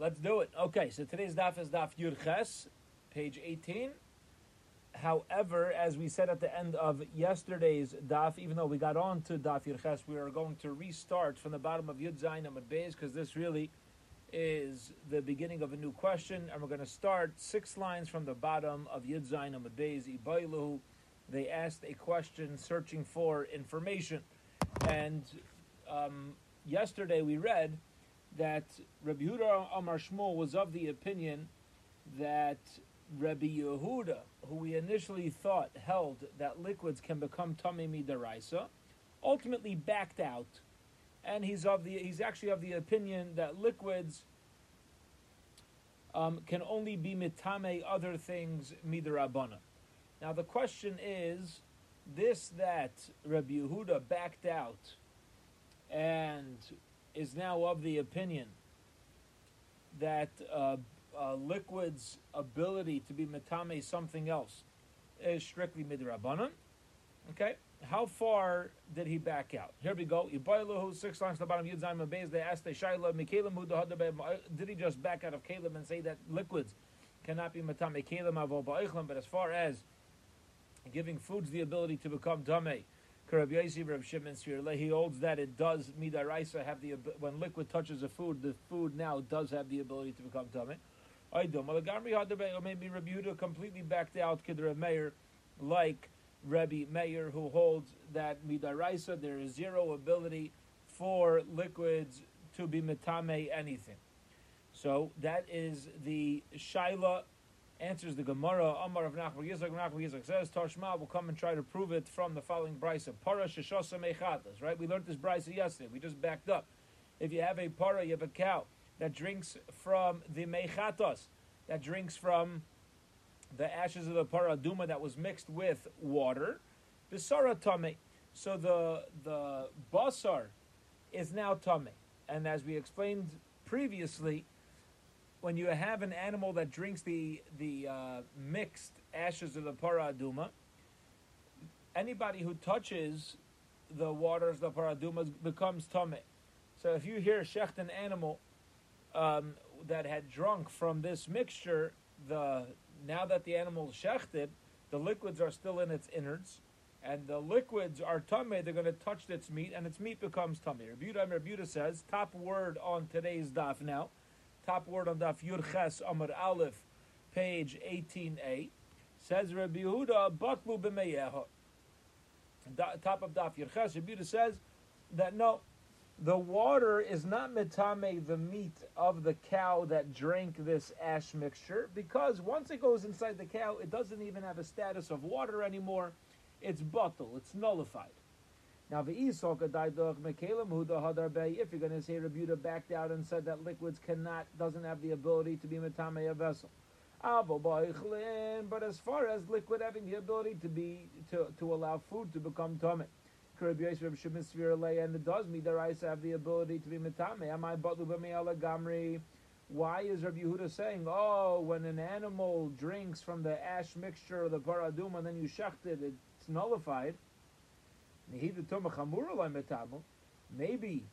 Let's do it. Okay, so today's daf is daf Yud Ches, page 18. However, as we said at the end of yesterday's daf, even though we got on to daf Yud Ches, we are going to restart from the bottom of Yud Zayin Amud Beis because this really is the beginning of a new question, and we're going to start six lines from the bottom of Yud Zayin Amud Beis. They asked a question searching for information, and um, yesterday we read that Rabbi Yehuda Amar Shmuel was of the opinion that Rabbi Yehuda, who we initially thought held that liquids can become tummy midaraisa, ultimately backed out, and he's of the he's actually of the opinion that liquids um, can only be mitame other things midarabana. Now the question is, this that Rabbi Yehuda backed out and is now of the opinion that uh, uh, liquid's ability to be metame something else is strictly midrabanan. Okay, how far did he back out? Here we go. Yibailahu, six lines to the bottom. Yudzayim Abayz. They asked the Shaila Mikalim Did he just back out of kelim and say that liquids cannot be metame kelim But as far as giving foods the ability to become tamei he holds that it does midaraisa have the when liquid touches a food, the food now does have the ability to become tummy. I do. Maybe Rabbi Yehuda completely backed out Kidra Meir, like Rabbi Meir, who holds that midaraisa there is zero ability for liquids to be metame anything. So that is the shaila answers the Gemara, Amar of Nachman Yizak, Nachman Yizak says, Tashma will come and try to prove it from the following brisa. Para sheshasa mechatas, right? We learned this brisa yesterday. We just backed up. If you have a para, you have a cow that drinks from the mechatas, that drinks from the ashes of the paraduma that was mixed with water, bisara tame. So the the basar is now tame. And as we explained previously, when you have an animal that drinks the the uh, mixed ashes of the paraduma, anybody who touches the waters of the paraduma becomes tame. So if you hear shecht an animal um, that had drunk from this mixture, the now that the animal shechted, the liquids are still in its innards, and the liquids are tame. They're going to touch its meat, and its meat becomes tame. Rebuta Rebuta says top word on today's daf now top word on Daf Yud Ches Amud Aleph, page 18a, says Rabbi Yehuda, Batlu b'meyeha. Top of Daf Yud Ches, Rabbi Yehuda says that no, the water is not metame the meat of the cow that drank this ash mixture because once it goes inside the cow, it doesn't even have a status of water anymore. It's bottle, it's nullified. Now, the if you're going to say Rebuta backed out and said that liquids cannot, doesn't have the ability to be metame a vessel. But as far as liquid having the ability to be to, to allow food to become tame, and it does I have the ability to be metame. Am I? Why is Rabbi Yehuda saying, oh, when an animal drinks from the ash mixture of the paraduma, then you shecht it, it's nullified? Maybe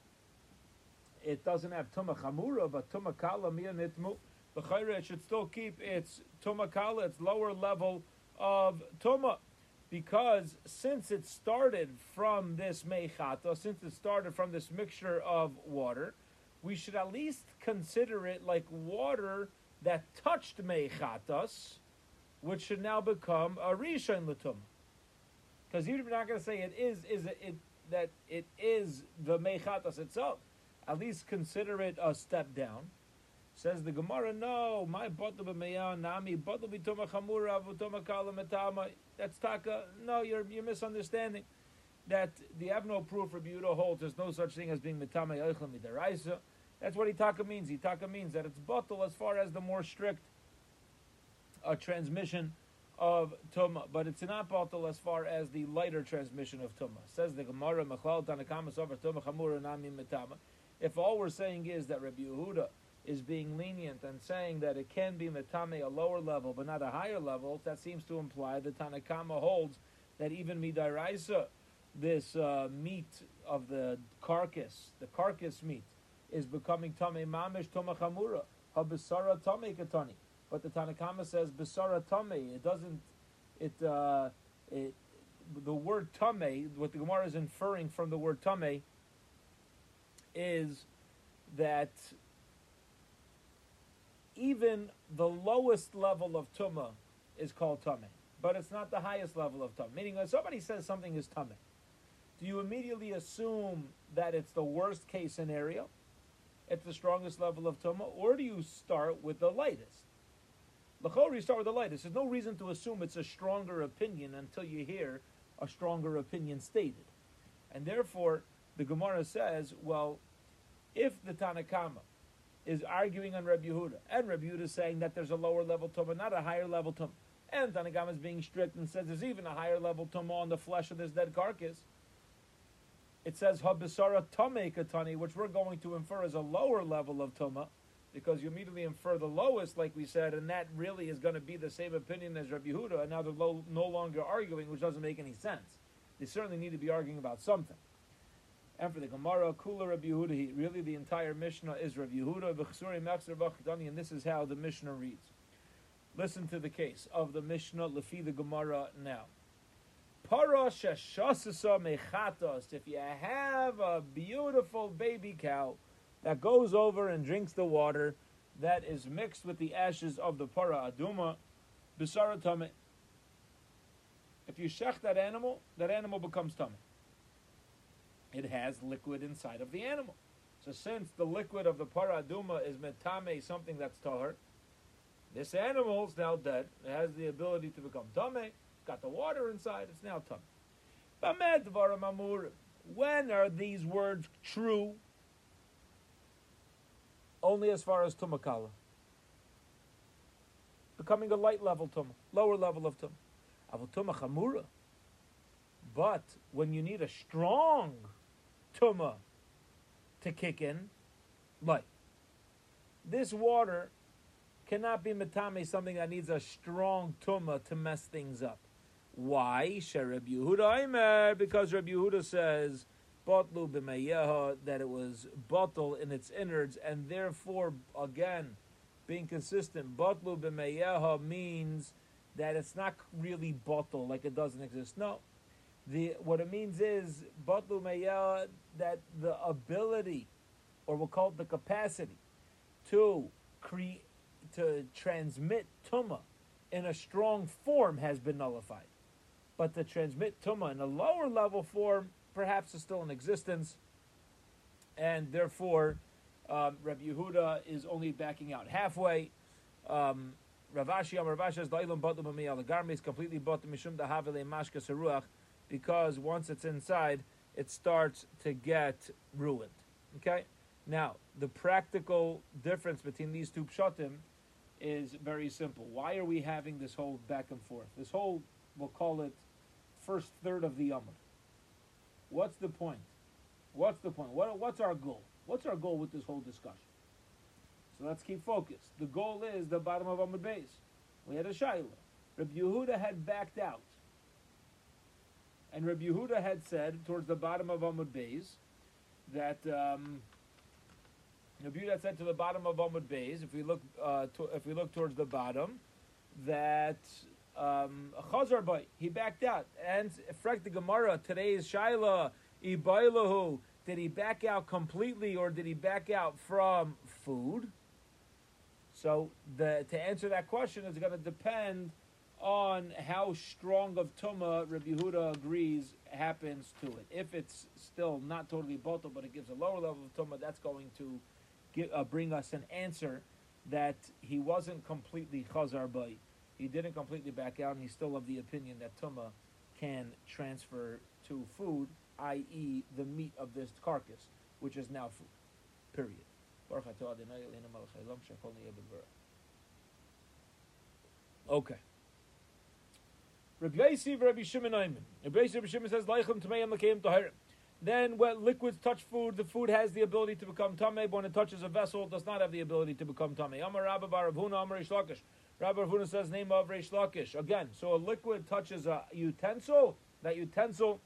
it doesn't have tuma chamura, but tuma kala miyanitmu. The should still keep its tuma kala, its lower level of tuma, because since it started from this meichata, since it started from this mixture of water, we should at least consider it like water that touched meichatas, which should now become a rishon latum. Because you're not going to say it is, is it, it that it is the mechatas itself, at least consider it a step down. Says the Gemara, no, my bottle nami bottle chamura metama. That's taka. No, you're you're misunderstanding. That the no proof for Buda holds there's no such thing as being metame midaraisa. That's what itaka means. Itaka means that it's bottle as far as the more strict uh, transmission of Tuma, but it's not bottle as far as the lighter transmission of Tuma. Says the Gemara, Mechlal Tanakamas over Tuma Chamura Nami Metama. If all we're saying is that Rabbi Yehuda is being lenient and saying that it can be Metame a lower level but not a higher level, that seems to imply that Tanakama holds that even Midairaisa, this uh, meat of the carcass, the carcass meat, is becoming Tame Mamish Tuma Chamura. habisara tame katani. But the Tanakama says bisara tame. It doesn't. It uh, it the word tame. What the Gemara is inferring from the word tame is that even the lowest level of tuma is called tame, but it's not the highest level of tame. Meaning, when somebody says something is tame, do you immediately assume that it's the worst case scenario? It's the strongest level of tuma, or do you start with the lightest? L'chor, you start with the lightest. There's no reason to assume it's a stronger opinion until you hear a stronger opinion stated. And therefore, the Gemara says, well, if the Tanakama is arguing on Reb Yehuda, and Reb Yehuda is saying that there's a lower level tumah, not a higher level tumah, and Tanakama is being strict and says there's even a higher level tumah on the flesh of this dead carcass, it says habisara tame katani, which we're going to infer as a lower level of tumah, because you immediately infer the lowest, like we said, and that really is going to be the same opinion as Rabbi Yehuda, and now they're lo- no longer arguing, which doesn't make any sense. They certainly need to be arguing about something. And for the Gemara, Kula Rabbi Yehuda, really the entire Mishnah is Rabbi Yehuda, and this is how the Mishnah reads. Listen to the case of the Mishnah, Lefi the Gemara now. Para if you have a beautiful baby cow that goes over and drinks the water that is mixed with the ashes of the para aduma, bisara tameh. If you shech that animal, that animal becomes tameh it has liquid inside of the animal. So since the liquid of the paraduma is metame, something that's tahar, this animal is now dead. It has the ability to become tame. Got the water inside. It's now tame. When are these words true? Only as far as tumakala. Becoming a light level tum, lower level of tum. Avutuma chamura. But when you need a strong tuma to kick in, light. This water cannot be metame, something that needs a strong tuma to mess things up. Why? Because Reb Yehuda says botlu b'meyeha that it was bottle in its innards, and therefore again being consistent. Botlu b'meyeha means that it's not really bottle like it doesn't exist. No, the what it means is batlu meyah that the ability, or we'll call it the capacity, to create to transmit tuma in a strong form has been nullified, but to transmit tuma in a lower level form perhaps is still in existence, and therefore um, Rabbi Yehuda is only backing out halfway. Um, Ravashi Amar Ravashi says, "Da'ilam batlu b'meyah the is completely the mishum dahavele mashka seruach." because once it's inside, it starts to get ruined. Okay? Now, the practical difference between these two pshatim is very simple. Why are we having this whole back and forth? This whole, we'll call it first third of the Yamud. What's the point? What's the point? What, what's our goal? What's our goal with this whole discussion? So let's keep focused. The goal is the bottom of Amud Beis. We had a Shaila. Rabbi Yehuda had backed out. And Rabbi Yehuda had said towards the bottom of Amud Beis that um, Rabbi Yehuda said to the bottom of Amud Beis, if we look uh, to, if we look towards the bottom, that um, by he backed out. And Frek the Gemara today's Shaila Ibailahu. Did he back out completely, or did he back out from food? So the to answer that question is going to depend on how strong of tuma Rabbi Yehuda agrees happens to it. If it's still not totally bottle, but it gives a lower level of tuma, that's going to give, uh, bring us an answer that he wasn't completely chazar by. He didn't completely back out, and he's still of the opinion that tuma can transfer to food, i.e., the meat of this carcass, which is now food. Period. Okay. Rabbi Rabbi Shimon Ayman. Rabbi Rabbi Shimon says, "Leichem tahirim." Then, when liquids touch food, the food has the ability to become tamei. But when it touches a vessel, it does not have the ability to become tamei. Amar Rabba Bar Huna, Amar Reish Lakish. Rabbi Huna says, name of Reish Lakish. Again, so a liquid touches a utensil. That utensil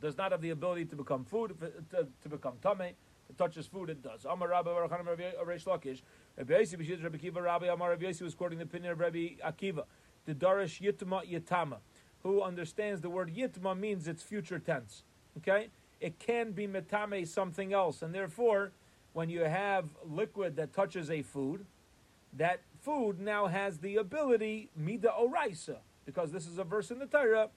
does not have the ability to become food, to, to become tamei. it touches food, it does. Amar Rabbi Baruch Reish Lakish. Rabbi Yossi Rabbi Akiva Rabbi Amar Rabbi was quoting the opinion of Rabbi Akiva. The Darish Yitma Yitama, who understands the word Yitma means it's future tense. Okay, it can be metame something else, and therefore, when you have liquid that touches a food, that food now has the ability mida oraisa, because this is a verse in the Torah,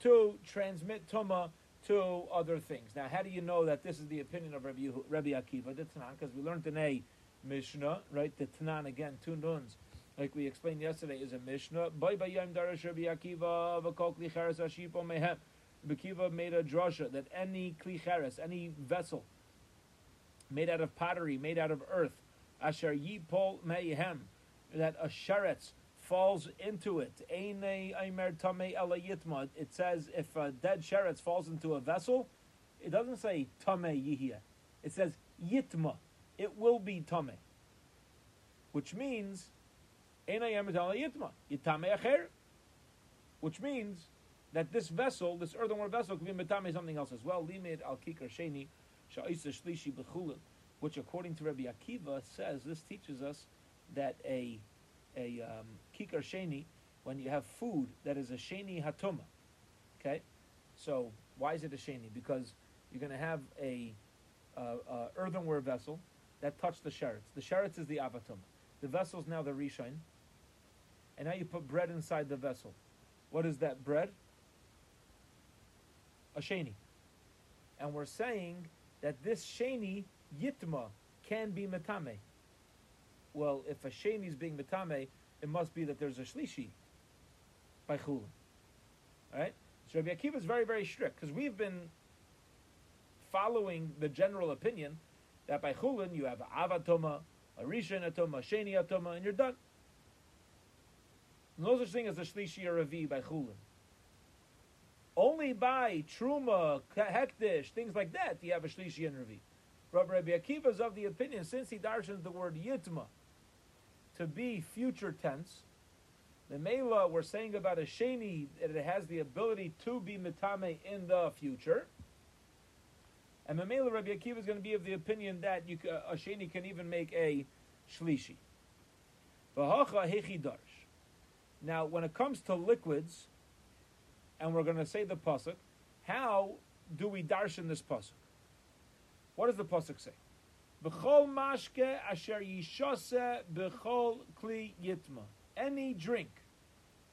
to transmit tuma to other things. Now, how do you know that this is the opinion of Rabbi, Rabbi Akiva, the Tanan? Because we learned in a Mishnah, right? The Tanan again, two nuns, like we explained yesterday, is a Mishnah. Rabbi Akiva Akiva made a drasha that any kli cheres, any vessel made out of pottery, made out of earth, asher yipol mehem, that a sheretz falls into it. It says if a dead sheretz falls into a vessel, it doesn't say tame yihya. It says yitma. It will be tame. Which means. Which means that this vessel, this earthenware vessel, could be metame something else as well. Al sheni. Which, according to Rabbi Akiva, says this teaches us that a a um, kikar sheni when you have food that is a sheni hatoma. Okay, so why is it a sheni? Because you're going to have a earthenware vessel that touched the sheretz. The sheretz is the avatum. The vessel is now the rishon, and now you put bread inside the vessel. What is that bread? A sheni. And we're saying that this sheni yitma can be metame well, if a sheni is being metame, it must be that there's a shlishi by chulin. Right? So Rabbi Akiva is very, very strict because we've been following the general opinion that by chulin you have avatoma, a atoma, sheni atoma, and you're done. No such thing as a shlishi or a v by chulin. Only by truma, hekdesh, things like that, you have a shlishi and revi. Rabbi Akiva is of the opinion, since he darshans the word yitma, to be future tense. The Mela, we're saying about a Sheni that it has the ability to be Mitame in the future. And Mamela Rabbi Akiva is going to be of the opinion that you, a Sheni can even make a Shlishi. Now, when it comes to liquids, and we're going to say the pasuk, how do we darshan this pasuk? What does the pasuk say? B'chol mashke asher yishose b'chol kli yitma. Any drink,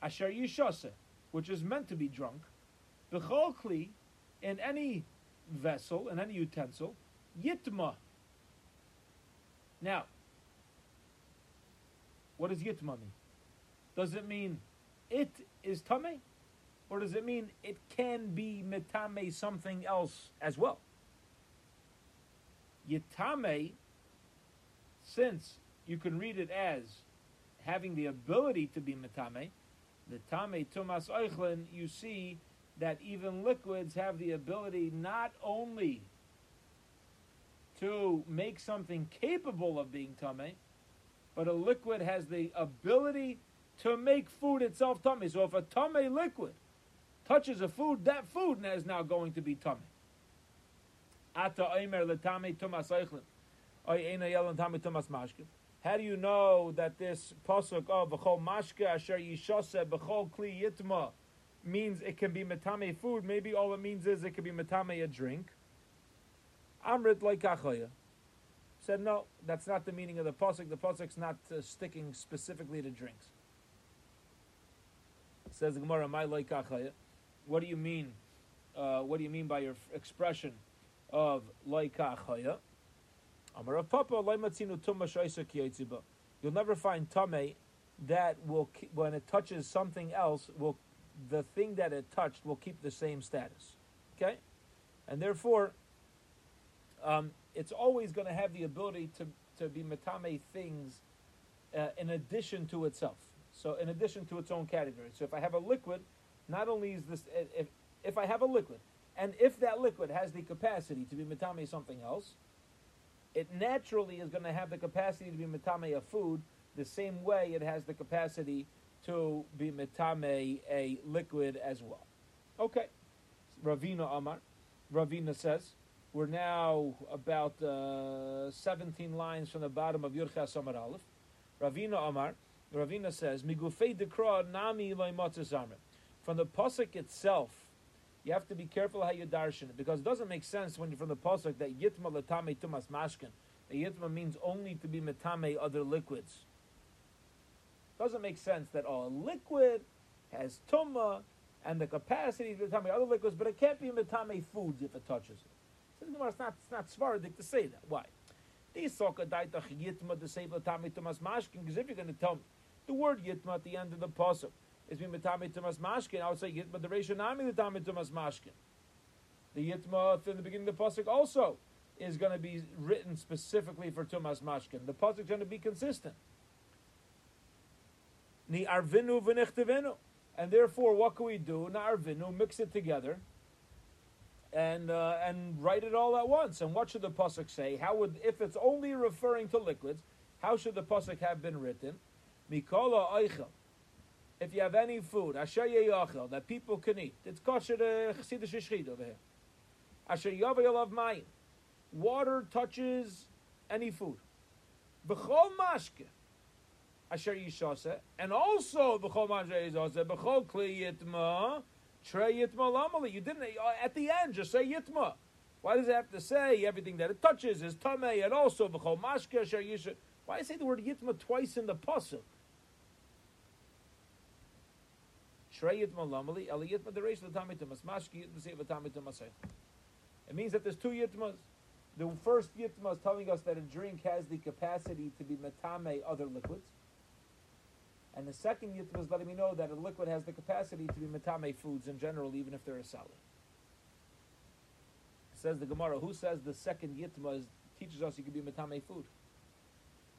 asher yishose, which is meant to be drunk, b'chol kli, in any vessel, in any utensil, yitma. Now, what does yitma mean? Does it mean it is tame? Or does it mean it can be metame something else as well? Yitame, since you can read it as having the ability to be metame, the tame tumas oichlin, you see that even liquids have the ability not only to make something capable of being tame, but a liquid has the ability to make food itself tummy. So if a tummy liquid touches a food, that food is now going to be tummy. Ata Tumas Eichlin. How do you know that this pasuk of B'chol Mashke Asher Yishose B'chol Kli Yitma means it can be metame food? Maybe all it means is it can be metame a drink. Amrit Loikachaya said no, that's not the meaning of the pasuk. The pasuk's not uh, sticking specifically to drinks. Says the Gemara, my Loikachaya. What do you mean? Uh, what do you mean by your expression? Of loika chaya. Amar Rav Papa loimatzinu tuma shaisa kiyetziba. You'll never find tame that will when it touches something else will the thing that it touched will keep the same status. Okay, and therefore, um, it's always going to have the ability to to be metame things uh, in addition to itself. So in addition to its own category. So if I have a liquid, not only is this if if I have a liquid and if that liquid has the capacity to be metame something else, it naturally is going to have the capacity to be metame a food the same way it has the capacity to be metame a liquid as well. Okay. Ravina Amar. Ravina says, We're now about uh, 17 lines from the bottom of Yud Ches Amud Aleph. Ravina Amar, Ravina says, Migufei dekra nami From the pasuk itself, you have to be careful how you darshan it because it doesn't make sense when you're from the pasuk that yitma latame tumas mashkin. The yitma means only to be metame other liquids. Doesn't make sense that all liquid has tumma and the capacity to be metame other liquids, but it can't be metame foods if it touches it. Gemara, it's not, it's not to say that. Why? These yitma to say tumas mashkin, because if you're going to tell me the word yitma at the end of the pasuk is being metami tumas mashkin, I would say yitma the reishanami latami tumas mashkin. The yitma in the beginning of the pasuk also is going to be written specifically for tumas mashkin. The pasuk is going to be consistent. Ni arvinu v'nichtevinu. And therefore, what can we do? Na arvinu, mix it together and uh, and write it all at once. And what should the pasuk say? How would if it's only referring to liquids? How should the pasuk have been written? Mikola oichel. If you have any food, asher yeyachel that people can eat, it's kosher to chesidish shchid over here. Asher yavel of mayim. Water touches any food. B'chol mashke. Asher yishase, and also b'chol mashke yishase, b'chol kli yitma Trey Yitma Lamali. You didn't, at the end, just say Yitma. Why does it have to say everything that it touches is Tameh and also V'chol Mashke Asher Yisha? Why say the word Yitma twice in the Pasuk? Trey Yitma Lamali, Eli Yitma the Reish L'Tameh Tumas, Mashke Yitma Seit L'Tameh Tumas It means that there's two Yitmas. The first Yitma is telling us that a drink has the capacity to be Metame other liquids. And the second yitma is letting me know that a liquid has the capacity to be metame foods in general, even if they're a solid. Says the Gemara, who says the second yitma is, teaches us you can be metame food?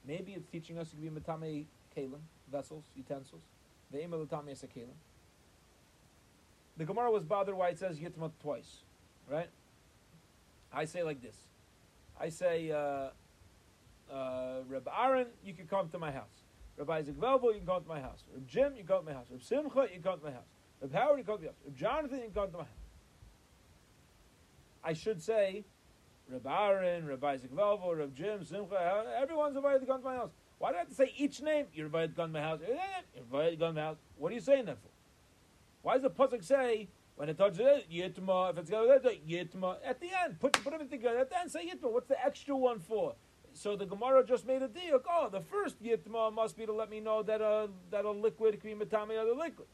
Maybe it's teaching us you can be metame kalim, vessels, utensils. The the is a kalim. The Gemara was bothered why it says yitma twice, right? I say like this. I say, uh, uh, Reb Aaron, you can come to my house. Rabbi Isaac Velvo, you can come to my house. Rabbi Jim, you can come to my house. Rabbi Simcha, you can come to my house. Rabbi Howard, you can come to my house. Rabbi Jonathan, you can come to my house. I should say, Rabbi Aaron, Rabbi Isaac Velvo, Rabbi Jim, Simcha, everyone's invited to come to my house. Why do I have to say each name? You're invited to come to my house. You're invited to come to my house. What are you saying that for? Why does the pasuk say when it touches it, yitma? If it's got yitma at the end, put put them together. At the end, say yitma. What's the extra one for? so the Gemara just made a deal. Oh, the first yitma must be to let me know that a that a liquid can be matami other liquid.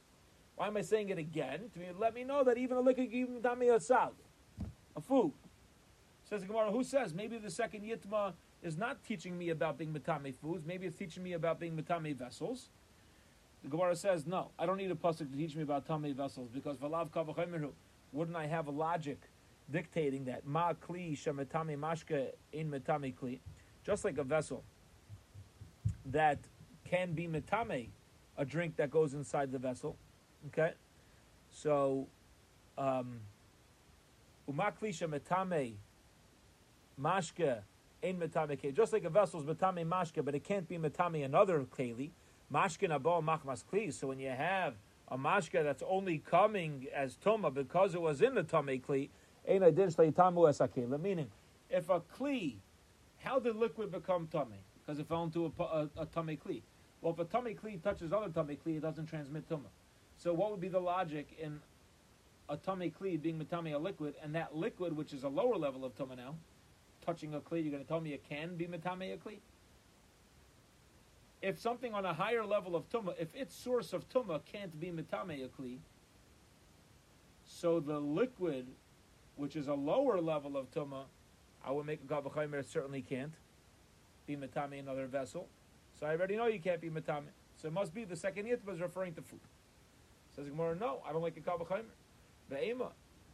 Why am I saying it again? To let me know that even a liquid can be matami a salad, a food. Says the Gemara, who says maybe the second yitma is not teaching me about being matame foods. Maybe it's teaching me about being matame vessels. The Gemara says, no, I don't need a pasuk to teach me about tame vessels because valav kavachemiru. Wouldn't I have a logic dictating that ma kli shemetame mashke in metame kli? just like a vessel that can be metame, a drink that goes inside the vessel. Okay, so um, umaklisha metame mashke in metame keli. Just like a vessel is metame mashke, but it can't be metame another keli. Mashke nabo machmas kli. So when you have a mashke that's only coming as tuma because it was in the tame kli, ein adin tamu Meaning, if a kli how did liquid become tummy? Because it fell into a, a, a kli. Well, if a tummy kli touches other tummy kli, it doesn't transmit tumah. So what would be the logic in a tummy kli being matami a liquid, and that liquid, which is a lower level of tumah now, touching a kli, you're going to tell me it can be matami a kli? If something on a higher level of tumah, if its source of tumah can't be matame a kli, so the liquid, which is a lower level of tumah, I would make a Kavachimer, it certainly can't be Matami another vessel. So I already know you can't be Matami. So it must be the second Yitma is referring to food. Says Gemara, no, I don't like a Kavachimer. Be'ema,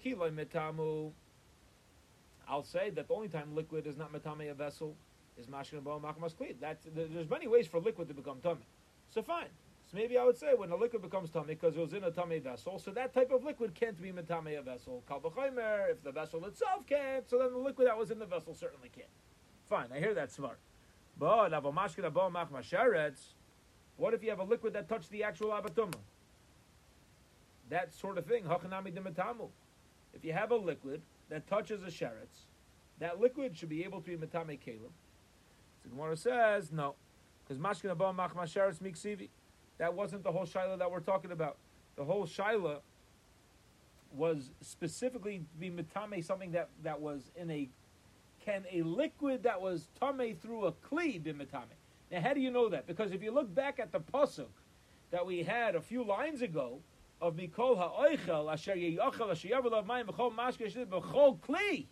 Kiloi Metamu. I'll say that the only time liquid is not Matami a vessel is Mashkin Bo Makamas Kli. There's many ways for liquid to become Tummy. So fine. So maybe I would say when a liquid becomes tummy because it was in a tummy vessel, so that type of liquid can't be matame a vessel. Kalvachimer, if the vessel itself can't, so then the liquid that was in the vessel certainly can't. Fine, I hear that smart. But what if you have a liquid that touched the actual abatuma? That sort of thing. Hachanami demetamu. If you have a liquid that touches a sheretz, that liquid should be able to be metame kalim. The Gemara says no, because mashkin abba mach masharis miksivi. That wasn't the whole shaila that we're talking about. The whole shaila was specifically be metame something that, that was in a can a liquid that was tame through a kli be metame. Now, how do you know that? Because if you look back at the pasuk that we had a few lines ago of mikol ha'oichel asher yeyachel asher yavelav mayim b'chol mashke b'chol kli.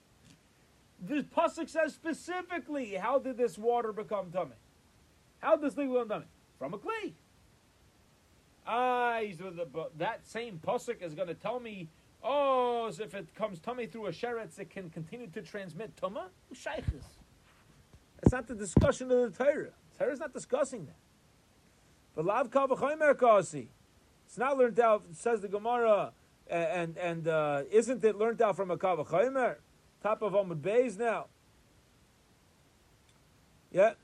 The pasuk says specifically how did this water become tummy? How did this liquid become tummy? From a kli. Ah, that same pasuk is going to tell me, oh, as if it comes tummy through a sheretz, it can continue to transmit tuma. Shaykhis. That's not the discussion of the Torah. The Torah is not discussing that. But lav kavachomer kasi. It's not learned out, says the Gemara, and and uh, isn't it learned out from a kavachomer? Top of Amud Beis now. Yeah.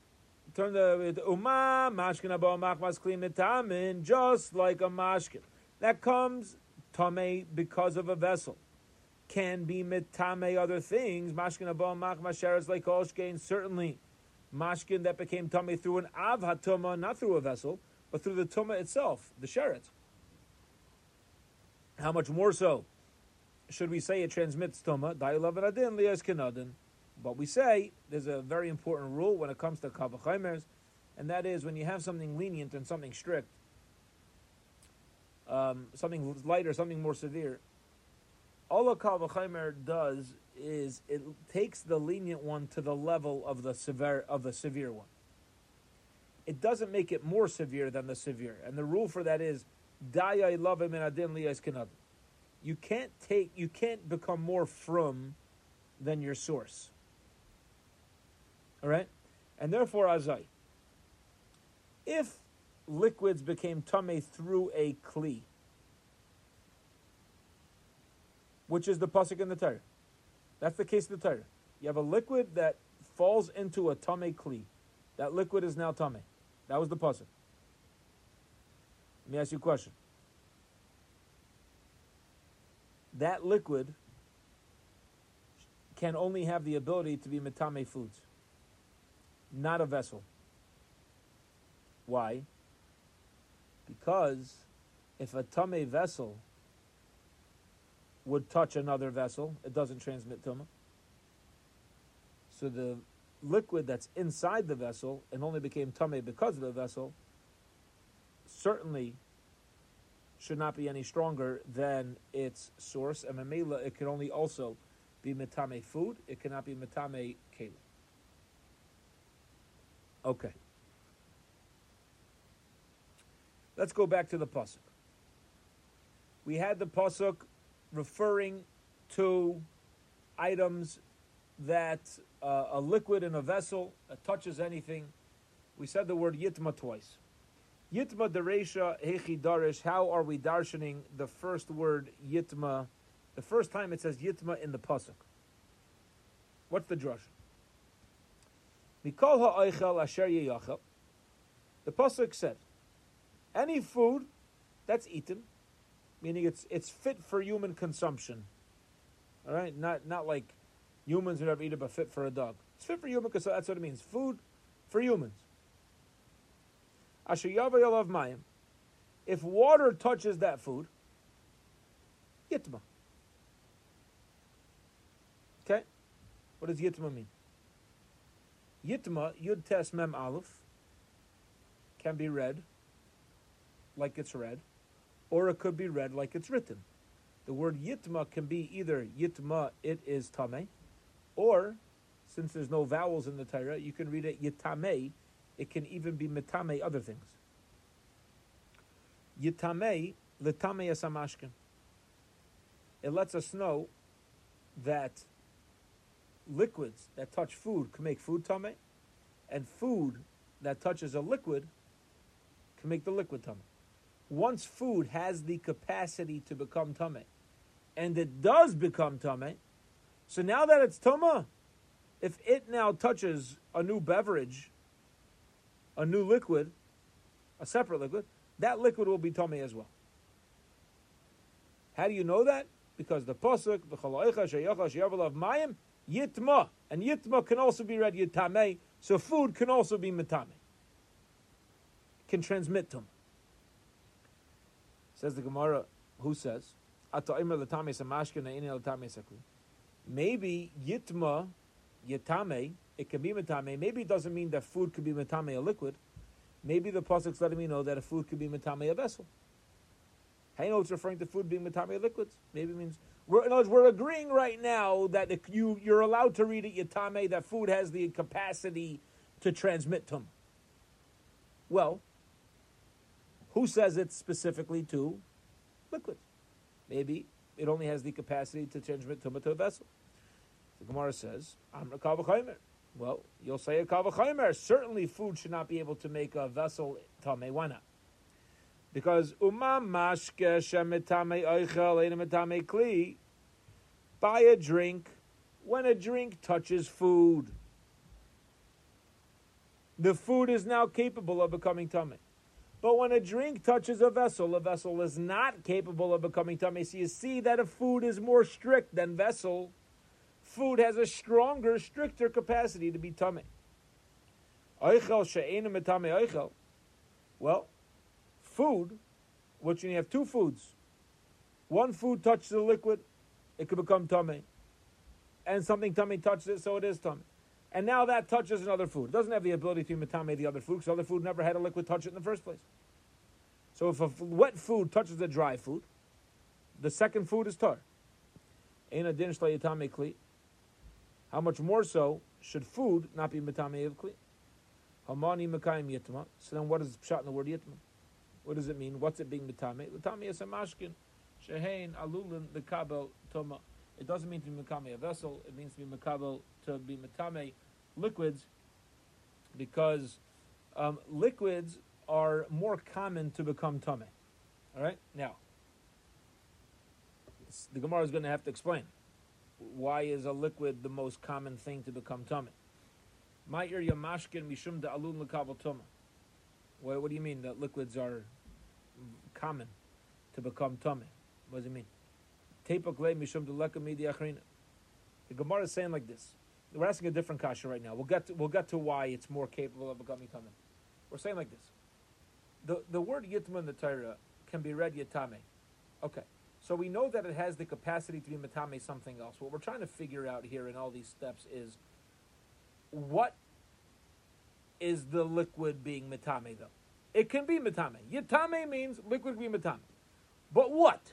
Turn the Uma Mashkin Abo Machmas Kli Mitamin, just like a Mashkin. That comes Tame because of a vessel. Can be Mitame other things. Mashkin Abo Machmas Sheretz like Olshkein, certainly Mashkin that became Tame through an Av Hatuma, not through a vessel but through the Tumah itself, the Sheret. How much more so should we say it transmits tuma Tumah? Adin, Lias Kenadin. But we say there's a very important rule when it comes to Kavachaimers, and that is when you have something lenient and something strict, um, something lighter, something more severe, all a Kavachaimer does is it takes the lenient one to the level of the severe of the severe one it doesn't make it more severe than the severe. And the rule for that is dayai love him and adin liyas You can't take you can't become more from than your source. All right? And therefore azai. If liquids became tame through a kli, which is the pasuk in the Torah. That's the case of the Torah. You have a liquid that falls into a tame kli. That liquid is now tame. That was the puzzle. Let me ask you a question. That liquid can only have the ability to be metame foods, not a vessel. Why? Because if a tame vessel would touch another vessel, it doesn't transmit tumah. So the liquid that's inside the vessel and only became tame because of the vessel certainly should not be any stronger than its source. And mamela, it can only also be metame food. It cannot be metame keli. Okay. Let's go back to the pasuk. We had the pasuk referring to items that uh, a liquid in a vessel that touches anything. We said the word yitma twice. Yitma deresha hechi darish. How are we darshaning the first word yitma? The first time it says yitma in the pasuk. What's the drush? Mikol ha'oichel asher yeyachel. The pasuk said, any food that's eaten, meaning it's it's fit for human consumption. All right, not not like Humans would never eat it, but fit for a dog. It's fit for human because that's what it means. Food for humans. Asher love mayim. If water touches that food, yitma. Okay? What does yitma mean? Yitma, yud tes mem aleph, can be read like it's read, or it could be read like it's written. The word yitma can be either yitma, it is tame, or, since there's no vowels in the Torah, you can read it yitamei. It can even be mitame other things. Yitamei litame yasamashkin. It lets us know that liquids that touch food can make food tame, and food that touches a liquid can make the liquid tame. Once food has the capacity to become tame, and it does become tame, so now that it's Tuma, if it now touches a new beverage, a new liquid, a separate liquid, that liquid will be tummy as well. How do you know that? Because the pasuk, the mayim, Yitma, and Yitma can also be read Yitame, so food can also be Mitame. Can transmit them. Says the Gemara, who says, Maybe Yitma, Yitame, it can be Mitame. Maybe it doesn't mean that food could be Mitame, a liquid. Maybe the Pasuk's letting me know that a food could be Mitame, a vessel. I know it's referring to food being Mitame liquids. Maybe it means we're, in other words, we're agreeing right now that you you're allowed to read it yatame that food has the capacity to transmit tum. Well, who says it specifically to liquids? Maybe it only has the capacity to transmit tum to a vessel. The Gemara says, "Amr kavachaymer." Well, you'll say a kavachaymer. Certainly, food should not be able to make a vessel tame. Why not? Because umam mashke shemitame oichel enamitame kli. Buy a drink when a drink touches food. The food is now capable of becoming tummy. But when a drink touches a vessel, a vessel is not capable of becoming tummy. So you see that a food is more strict than vessel. Food has a stronger, stricter capacity to be tummy. Well, food, which you have two foods. One food touches a liquid, it could become tummy. And something tummy touches it, so it is tummy. And now that touches another food. It doesn't have the ability to matame the other food because other food never had a liquid touch it in the first place. So if a wet food touches a dry food, the second food is tar. Ein adin yatame kli. How much more so should food not be matame of kli? Hamani makayim yitma. So then what is shot in the word yitma? What does it mean? What's it being mitame? L'tame is a mashkin. Shehein alulin the kabel toma. It doesn't mean to be mitame a vessel. It means to be makabel to be mitame liquids, because um, liquids are more common to become tame. All right. Now, the Gemara is going to have to explain why is a liquid the most common thing to become. Ma'ir yamashkin mishum toma. What, what do you mean that liquids are common to become tummy? What does it mean? mishum The Gemara is saying like this. We're asking a different kasha right now. We'll get to, we'll get to why it's more capable of becoming tummy. We're saying like this. The the word yitma in the Torah can be read yitame. Okay. So we know that it has the capacity to be matame something else. What we're trying to figure out here in all these steps is what is the liquid being matame though? It can be matame. Yitame means liquid be matame. But what?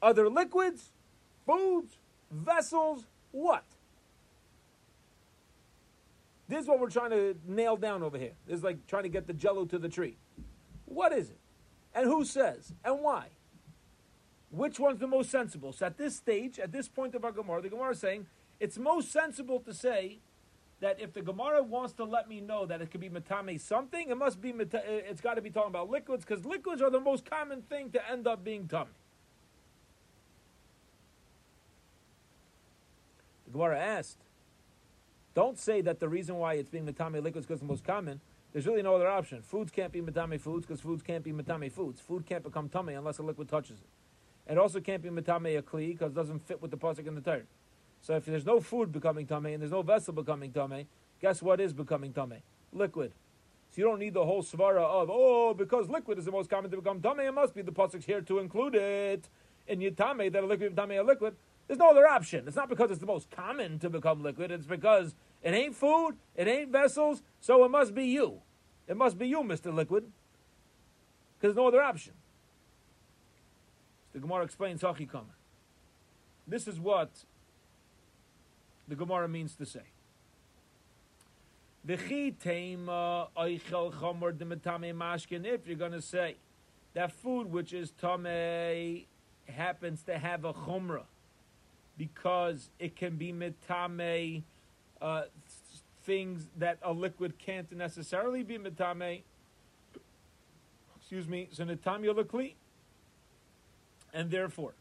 Other liquids, foods, vessels, what? This is what we're trying to nail down over here. This is like trying to get the jello to the tree. What is it? And who says? And why? Which one's the most sensible? So at this stage, at this point of our Gemara, the Gemara is saying it's most sensible to say that if the Gemara wants to let me know that it could be matame something, it must be it's got to be talking about liquids because liquids are the most common thing to end up being tummy. The Gemara asked, don't say that the reason why it's being matame liquids because it's the most common. There's really no other option. Foods can't be matame foods because foods can't be matame foods. Food can't become tummy unless a liquid touches it. It also can't be matame a kli because it doesn't fit with the pasuk in the Torah. So if there's no food becoming tummy and there's no vessel becoming tummy, guess what is becoming tummy? Liquid. So you don't need the whole svara of, oh, because liquid is the most common to become tummy, it must be the pasuk here to include it in yitame, that a liquid tummy a liquid. There's no other option. It's not because it's the most common to become liquid, it's because it ain't food, it ain't vessels, so it must be you. It must be you, Mr. Liquid. Because no other option. The Gemara explains Hachi This is what the Gemara means to say. If you're going to say that food which is tame happens to have a chumrah because it can be mitame uh, things that a liquid can't necessarily be mitame. Excuse me, so nitam and therefore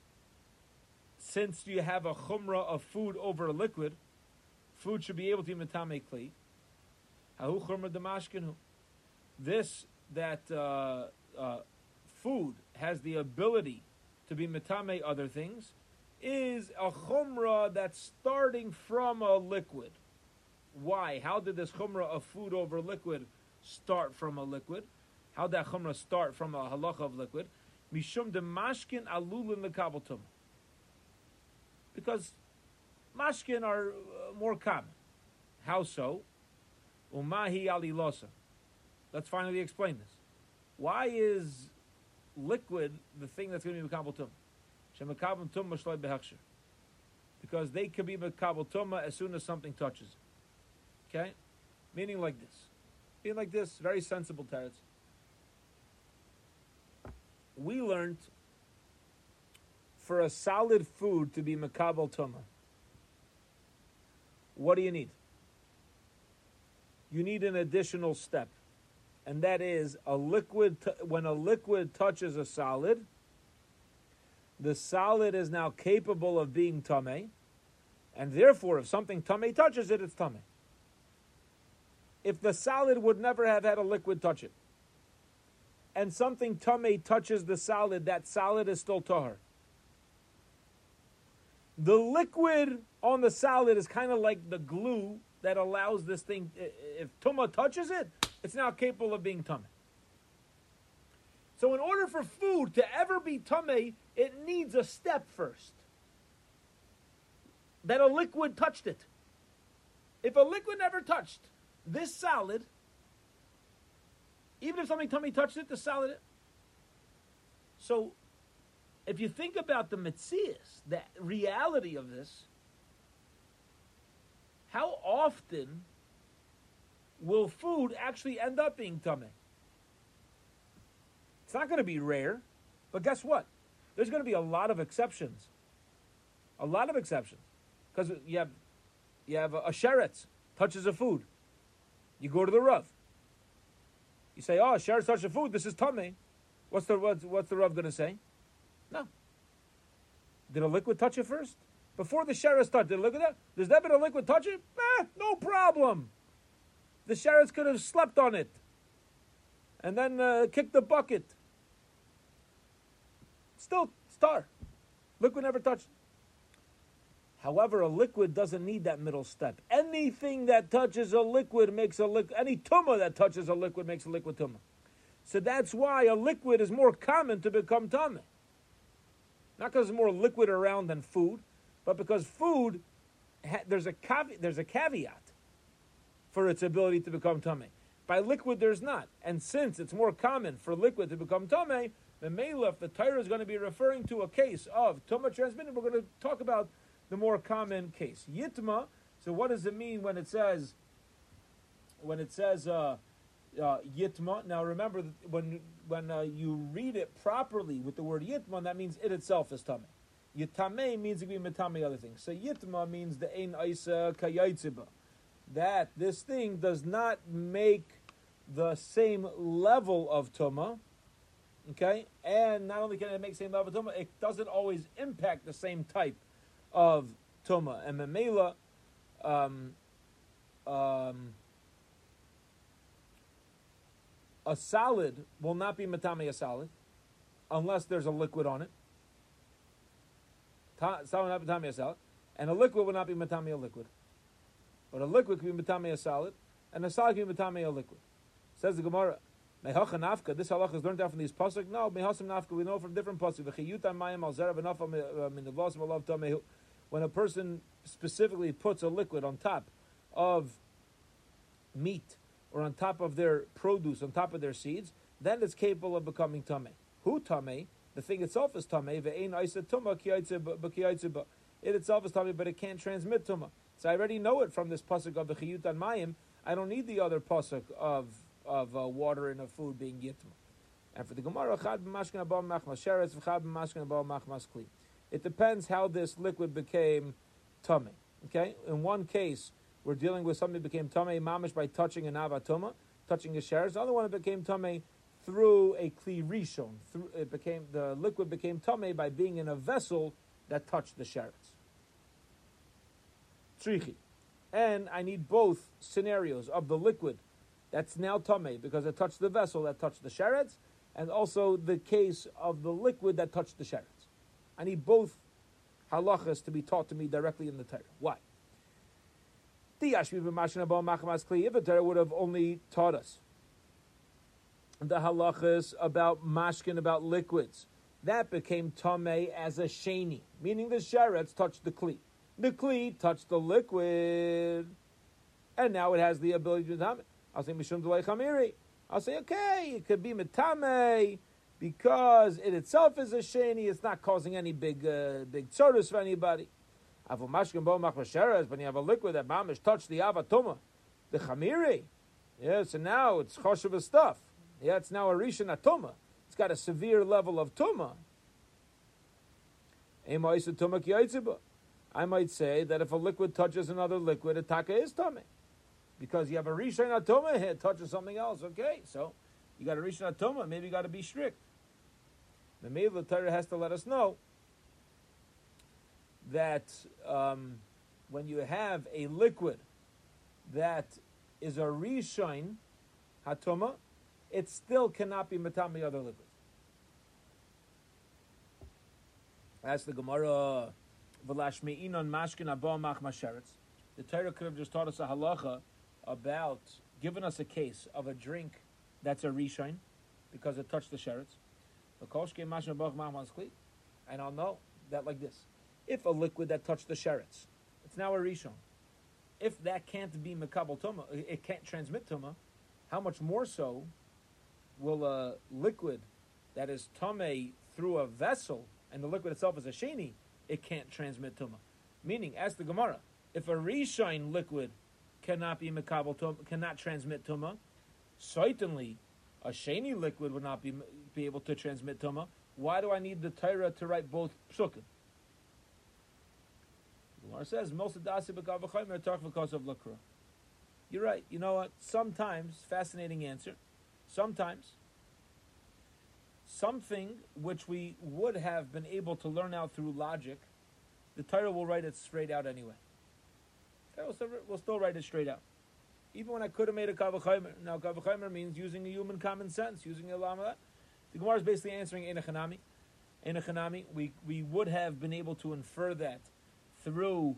since you have a chumrah of food over a liquid, food should be able to be metame kli. Hahu chumrah demashkinu. This that uh, uh, food has the ability to be metame other things is a chumrah that's starting from a liquid. Why? How did this chumrah of food over liquid start from a liquid? How did that chumrah start from a halacha of liquid? Mishum de mashkin alulin lekabotum. Because mashkin are uh, more common. How so? Umahi alilosa. Let's finally explain this. Why is liquid the thing that's going to be mekabel tum? Mashloi behechsher. Because they can be mekabel tumah as soon as something touches. Okay? Meaning like this. Meaning like this, very sensible teretz. We learned for a solid food to be mekabel tuma, What do you need? You need an additional step and that is a liquid. When a liquid touches a solid, the solid is now capable of being tame, and therefore, if something tame touches it, it's tame. If the solid would never have had a liquid touch it, and something tame touches the solid, that solid is still tahar. The liquid on the solid is kind of like the glue that allows this thing. If tuma touches it, it's now capable of being tummy. So, in order for food to ever be tummy, it needs a step first. That a liquid touched it. If a liquid never touched this salad, even if something tummy touched it, to the salad. So, if you think about the mitzias, the reality of this, how often will food actually end up being tummy? It's not going to be rare, but guess what? There's going to be a lot of exceptions. A lot of exceptions. Because you have, you have a, a sheretz, touches a food. You go to the Rav. You say, oh, sheretz touches a food, this is tummy. What's the, what's, what's the Rav going to say? No. Did a liquid touch it first? Before the sheretz touched, did a liquid, does that been a liquid touch it? Eh, no problem. The sheretz could have slept on it and then uh, kicked the bucket. Still star. Liquid never touched. However, a liquid doesn't need that middle step. Anything that touches a liquid makes a liquid. Any tumor that touches a liquid makes a liquid tumor. So that's why a liquid is more common to become tummy. Not because there's more liquid around than food, but because food, there's a there's a caveat for its ability to become tame. By liquid, there's not. And since it's more common for liquid to become tame, the Melef, the Torah is going to be referring to a case of Tuma transmitted. We're going to talk about the more common case. Yitma, so what does it mean when it says, when it says, uh, uh, yitma. Now remember, when when uh, you read it properly with the word yitma, that means it itself is tame. Yitame means to be metame other things. So yitma means the ein isa kayaytziba that this thing does not make the same level of tuma, okay, and not only can it make same level of tuma, it doesn't always impact the same type of Toma And memela, um, um, a solid will not be matame a salad unless there's a liquid on it. Ta- will not matame a salad, and a liquid will not be matame a liquid. But a liquid can be metame a solid, and a solid can be metame a liquid. Says the Gemara, Mehacha nafka. This halach is learned out from these pasuk. No, mehasam nafka. We know from different pasuk. V'chiyuta mayim al zerav enough min the v'lasim alav tamehu. When a person specifically puts a liquid on top of meat or on top of their produce, on top of their seeds, then it's capable of becoming tame. Who tame? The thing itself is tame. It itself is tame, but it can't transmit tuma. So I already know it from this pasuk of the and mayim. I don't need the other pasuk of of uh, water and of food being yitma. And for the Gemara, chad b'mashkin abal machmas sheretz, v'chad b'mashkin abal machmas kli. It depends how this liquid became tummy. Okay, in one case, we're dealing with something that became tummy mamish by touching an avatoma, touching a sheretz. The other one, it became tummy through a kli rishon. Through it became the liquid became tummy by being in a vessel that touched the sheretz tzrichi. And I need both scenarios of the liquid that's now tummy because it touched the vessel that touched the sherets, and also the case of the liquid that touched the sherets. I need both halachas to be taught to me directly in the Torah. Why? the If the Torah would have only taught us the halachas about mashkin, about liquids, that became tamei as a sheni, meaning the sherets touched the kli. The kli touched the liquid, and now it has the ability to tame. I'll say. I'll say okay, it could be metame because it itself is a sheni. It's not causing any big uh, big tzoros for anybody. But when you have a liquid that mamish touched the avatoma, the chamiri, yeah, so now it's choshev stuff. Yeah, it's now a rishon atoma. It's got a severe level of tuma. I might say that if a liquid touches another liquid, a taka is tummy. Because you have a rishon atoma here, touches something else. Okay, so you got a rishon atoma, maybe you got to be strict. The Torah has to let us know that um, when you have a liquid that is a rishon hatoma, it still cannot be matami other liquids. That's the Gemara. V'lashmeinon mashkin abo mach masheretz. The Torah could have just taught us a halacha about giving us a case of a drink that's a rishon because it touched the sheretz. And I'll know that like this. If a liquid that touched the sheretz, it's now a rishon. If that can't be mekabel tuma, it can't transmit tuma, how much more so will a liquid that is tame through a vessel and the liquid itself is a sheni, it can't transmit tuma. Meaning, as the Gemara, if a reshine liquid cannot be mekabel tuma, cannot transmit tuma, certainly a sheni liquid would not be be able to transmit tuma. Why do I need the Torah to write both psukim? Gemara says. You're right. You know what? Sometimes fascinating answer. Sometimes something which we would have been able to learn out through logic, the Torah will write it straight out anyway. We'll still, will still write it straight out. Even when I could have made a kavachimer. Now, kavachimer means using a human common sense, using a lama. The Gemara is basically answering enechanami. Enechanami, we, we would have been able to infer that through,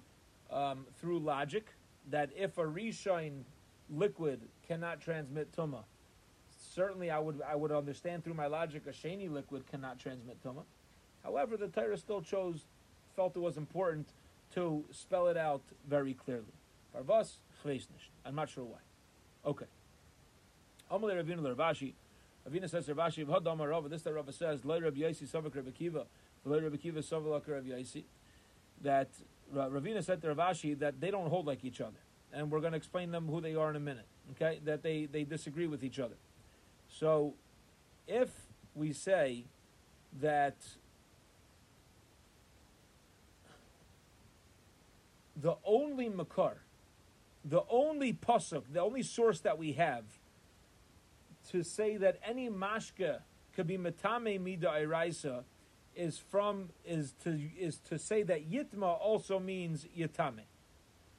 um, through logic, that if a reshine liquid cannot transmit tumah, certainly I would I would understand through my logic a sheni liquid cannot transmit tuma. However, the Torah still chose, felt it was important to spell it out very clearly. Parvas I'm not sure why. Okay. Amalei Ravina Rav Ashi. Ravina says Rav Ashi V'Hadam Rava. This that Rava says Savak. That Ravina said to Rav Ashi that they don't hold like each other, and we're going to explain them who they are in a minute. Okay, that they they disagree with each other. So, if we say that the only makar, the only pasuk, the only source that we have to say that any mashka could be metame mida iraisa is from is to is to say that yitma also means yitame.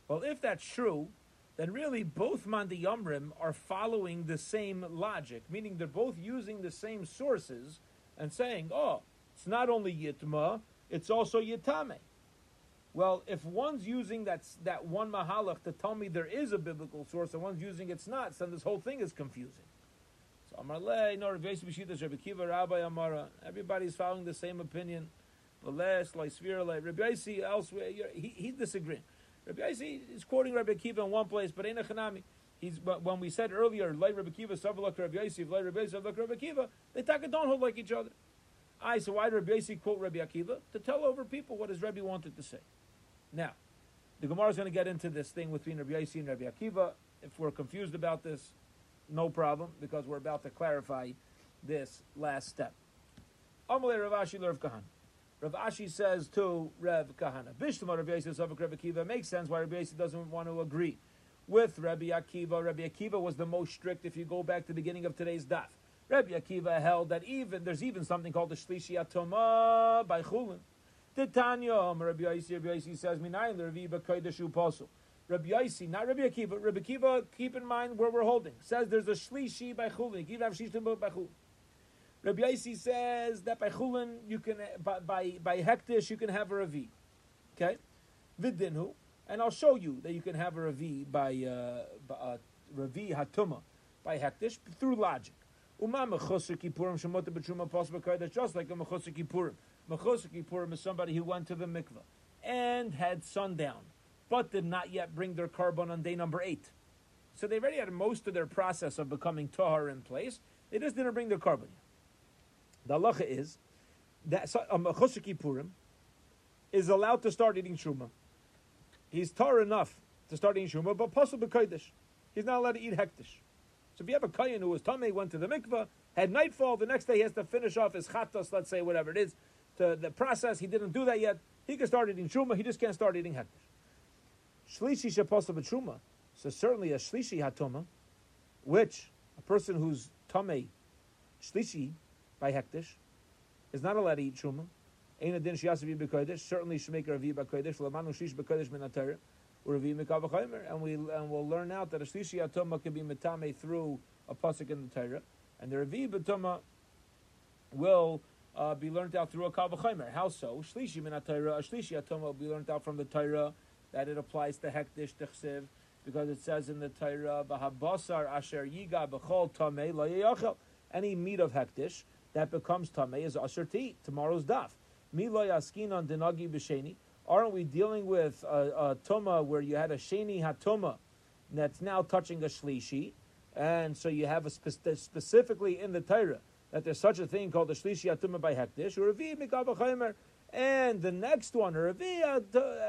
Well, if that's true, then really both Mandi Yomrim are following the same logic, meaning they're both using the same sources and saying, oh, it's not only Yitma, it's also Yitame. Well, if one's using that, that one Mahalach to tell me there is a biblical source and one's using it's not, then this whole thing is confusing. Everybody's following the same opinion. Rabbi elsewhere, he, he's disagreeing. Rabbi Yossi is quoting Rabbi Akiva in one place, but in a Chanami, he's when we said earlier, like Rabbi Akiva, Rabbi they don't hold like each other. I so why did Rabbi Yossi quote Rabbi Akiva to tell over people what his Rabbi wanted to say? Now, the Gemara is going to get into this thing between Rabbi Yossi and Rabbi Akiva. If we're confused about this, no problem, because we're about to clarify this last step. Amalei Lerv Kahan. Rav Ashi says to Rev Kahana, Bishtama Rabbi Yosef Savak Rabbi Akiva makes sense why Rabbi Yosef doesn't want to agree with Rabbi Akiva. Rabbi Akiva was the most strict if you go back to the beginning of today's daf. Rabbi Akiva held that even there's even something called the Shlishi Atoma by Chulin. The Tanya, Rabbi Yossi says, Minayin Raviba Koideshu Posel. Rabbi Yossi, not Rabbi Akiva. Rabbi Akiva, keep in mind where we're holding. Says there's a Shlishi by Chulin. Give have Shlishi by Chulin. Rabbi Yossi says that by chulin you can by by, by hekdesh you can have a ravi. Okay, vidinhu, and I'll show you that you can have a ravi by uh, uh, ravi hatuma by hekdesh through logic. Uma mechusar kippurim shemota possible That's just like a mechusar kippurim. Mechusar is somebody who went to the mikveh and had sundown, but did not yet bring their carbon on day number eight. So they already had most of their process of becoming tahar in place. They just didn't bring their carbon. The halacha is that a mechusar um, kippurim is allowed to start eating truma. He's tar enough to start eating truma, but possible b'kodesh. He's not allowed to eat hekdesh. So if you have a kayan who was tamei, went to the mikveh, had nightfall, the next day he has to finish off his chatos, let's say whatever it is, to the process. He didn't do that yet. He can start eating truma. He just can't start eating hekdesh. Shlishi sheposav truma. So certainly a shlishi hatoma, which a person who's tamei, shlishi by hekdesh, is not allowed to eat truma. Ein adin shiyasavi b'kodesh. Certainly should make a ravi b'kodesh. Lamanu shish b'kodesh min or ravi mikavachomer. And we and we'll learn out that a shlishi atoma can be metame through a pasuk in the Torah, and the ravi b'toma will uh, be learned out through a kavachomer. How so? Shlishi min A shlishi atoma will be learned out from the Torah that it applies to hekdesh techsiv because it says in the Torah, "B'habasar asher yiga b'chol tamei lo Any meat of hekdesh that becomes tamei is asher to eat. Tomorrow's daf. Milo yaskinon dinagi b'sheni. Aren't we dealing with a, a tuma where you had a sheni hatuma that's now touching a shlishi, and so you have a spe- specifically in the Torah that there's such a thing called a shlishi hatuma by hektish and the next one, a revi,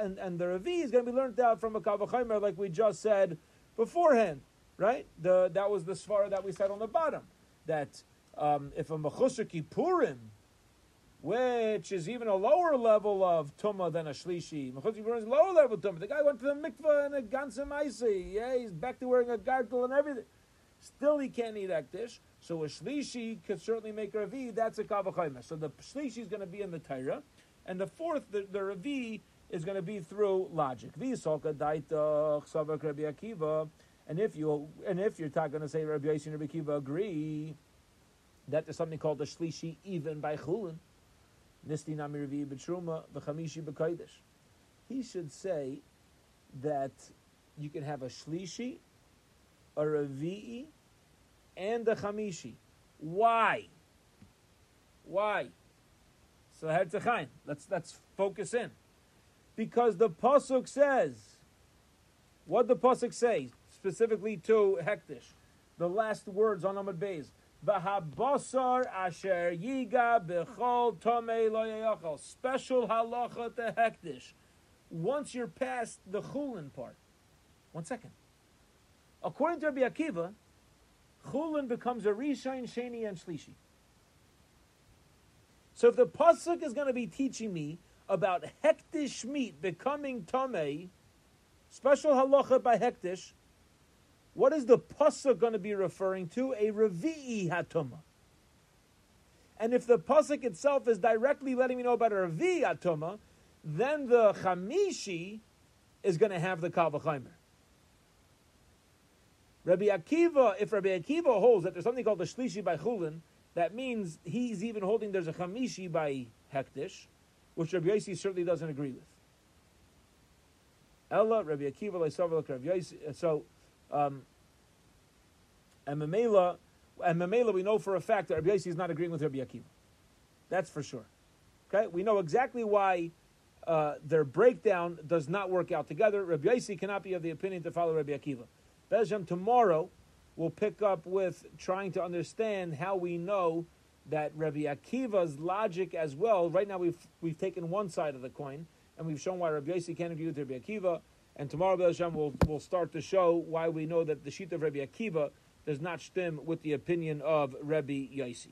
and, and the revi is going to be learned out from a kavachimer like we just said beforehand, right? The that was the svara that we said on the bottom that um, if a mechusar kippurim which is even a lower level of tumah than a shlishi. is lower level tumah. The guy went to the mikveh and a ganzim icy. Yeah, he's back to wearing a gargle and everything. Still, he can't eat ektish. So a shlishi could certainly make a ravi. That's a kavachayma. So the shlishi is going to be in the Torah, and the fourth, the, the ravi, is going to be through logic. And if you and if you're talking to say Rabbi Yossi and Rabbi agree that there's something called a shlishi even by chulin, Nisti Nami Revi B'Truma V'Chamishi B'Kodesh. He should say that you can have a Shlishi, a Revi'i, and a Chamishi. Why? Why? So Herzechain, let's let's focus in. Because the Pasuk says, what the Pasuk say, specifically to Hekdesh, the last words on Amud Beis, V'habasar asher yiga b'chol tomei lo Special halacha to hekdesh. Once you're past the chulin part. One second. According to Rabbi Akiva, chulin becomes a rishain, sheni, and shlishi. So if the pasuk is going to be teaching me about hekdesh meat becoming tomei, special halacha by hekdesh, what is the pasuk going to be referring to? A revi'i hatuma. And if the pasuk itself is directly letting me know about a revi'i hatuma, then the chamishi is going to have the kavachaimer. Rabbi Akiva, if Rabbi Akiva holds that there's something called the shlishi by chulin, that means he's even holding there's a chamishi by hekdesh, which Rabbi Yossi certainly doesn't agree with. Ella, Rabbi Akiva, Rabbi Yossi. So um, and Mamela, and Mamela, we know for a fact that Rabbi Yossi is not agreeing with Rabbi Akiva. That's for sure. Okay, we know exactly why uh, their breakdown does not work out together. Rabbi Yossi cannot be of the opinion to follow Rabbi Akiva. Bezhem tomorrow we'll pick up with trying to understand how we know that Rabbi Akiva's logic as well. Right now we've we've taken one side of the coin and we've shown why Rabbi Yossi can't agree with Rabbi Akiva. And tomorrow, Hashem, we'll, we'll start to show why we know that the sheet of Rabbi Akiva does not stem with the opinion of Rabbi Yossi.